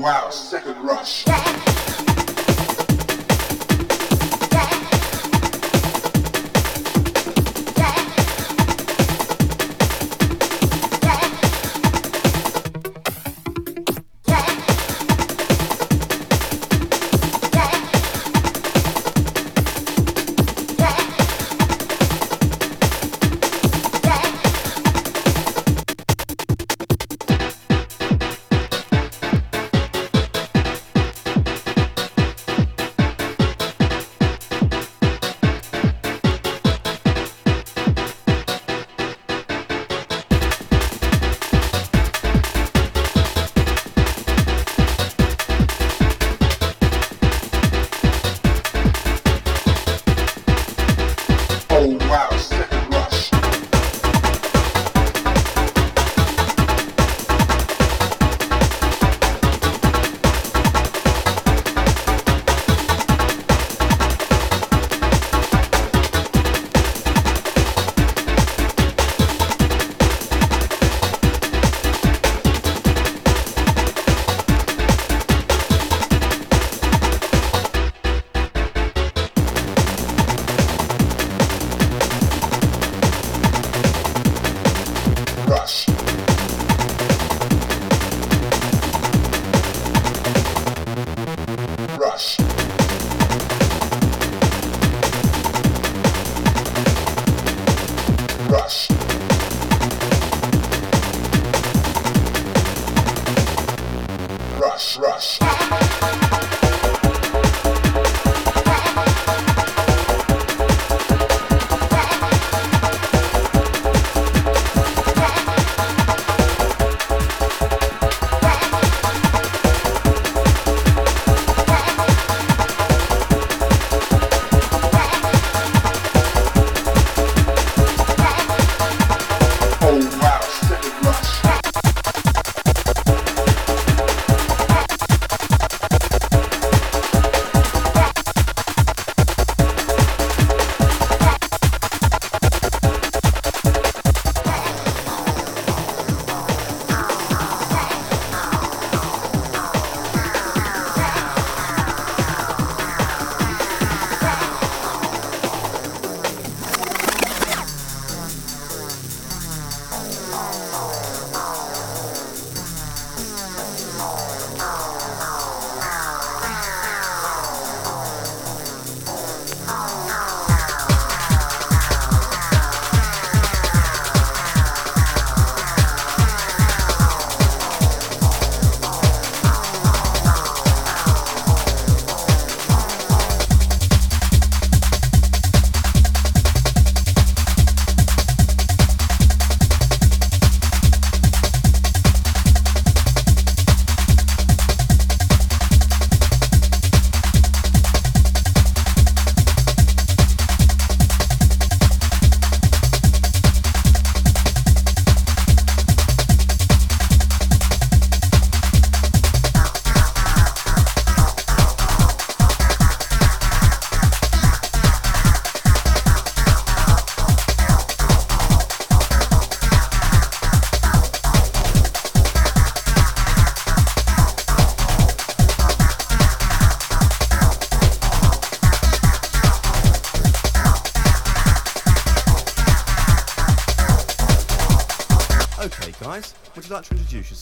wild, second rush.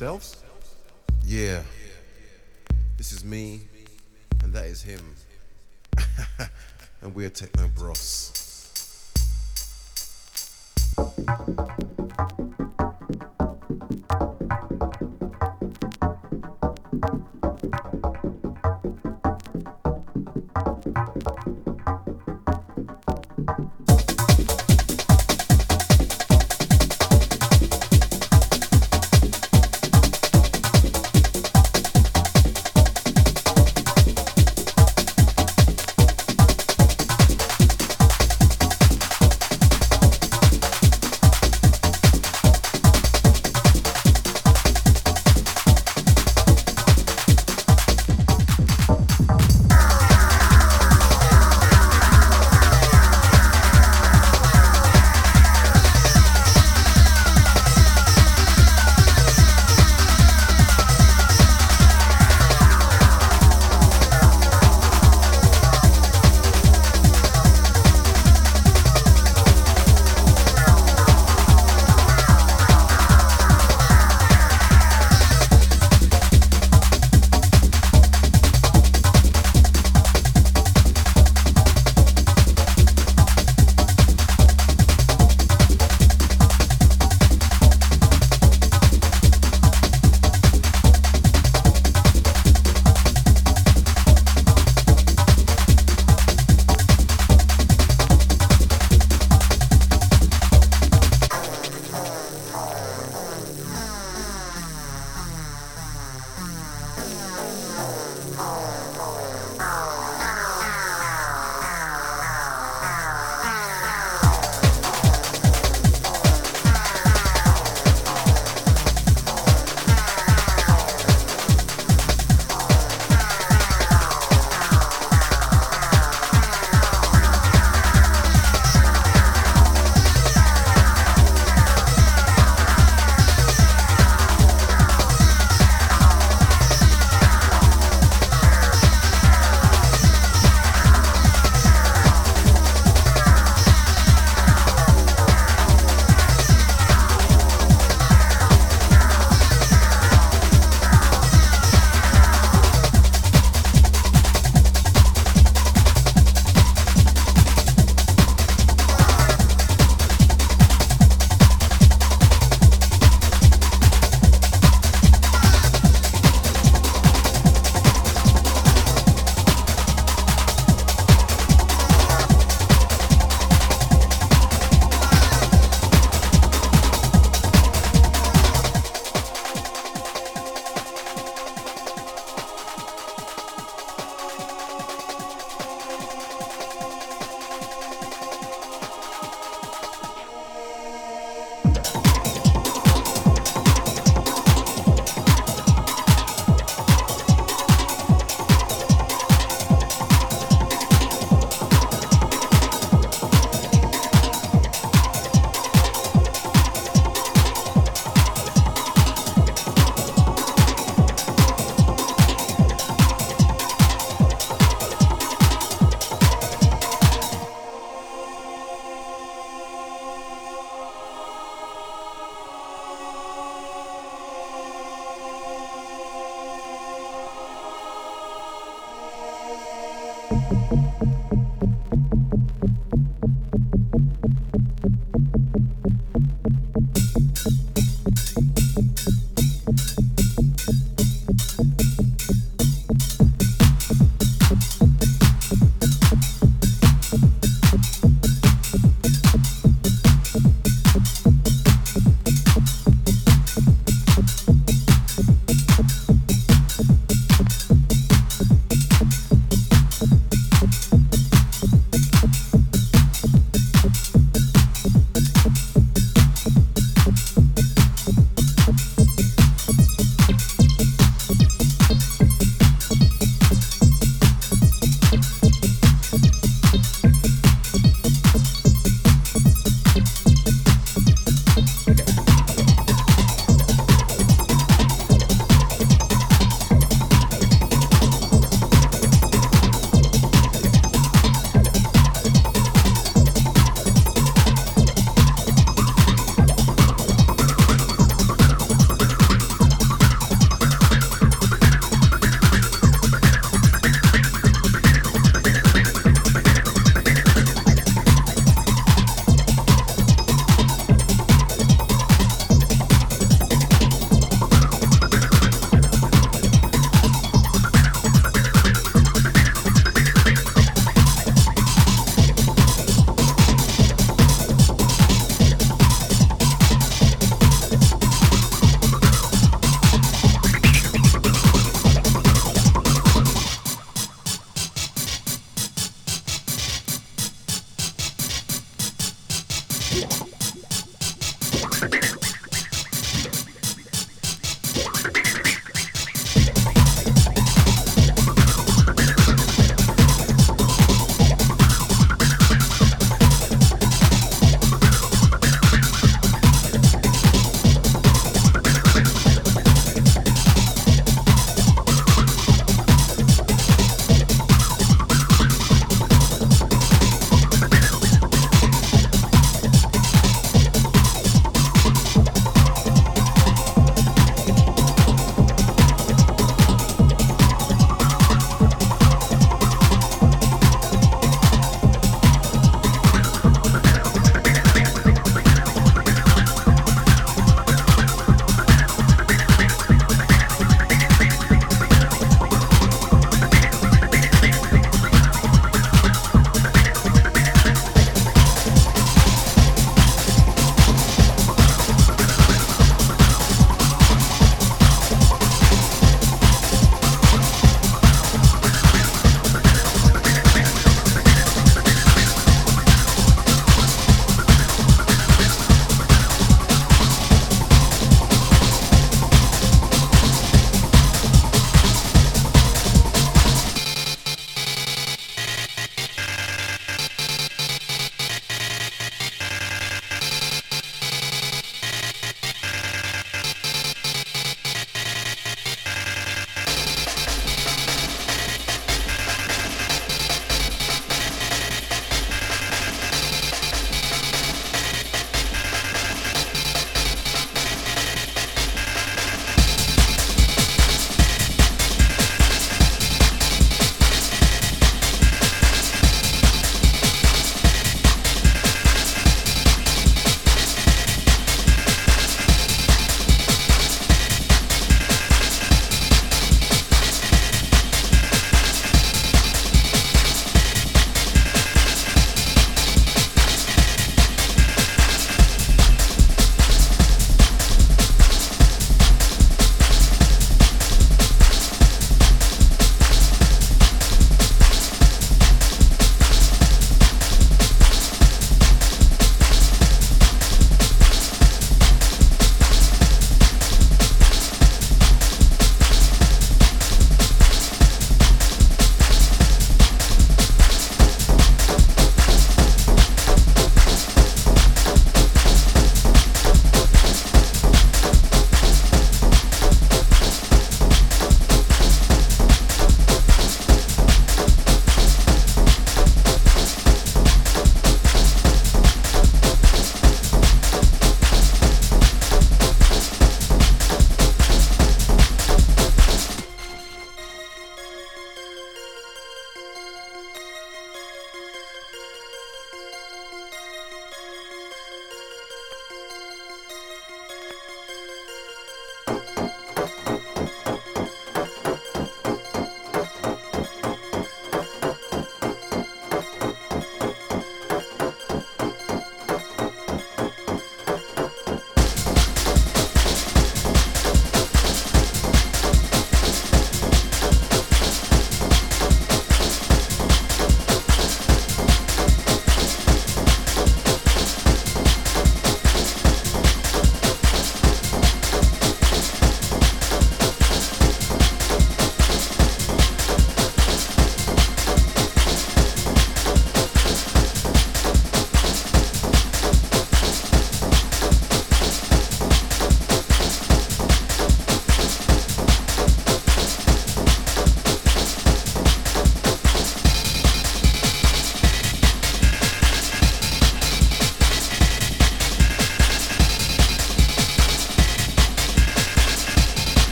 Yourselves?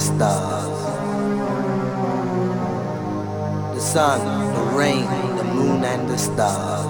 The stars. The sun, the rain, the moon, and the stars.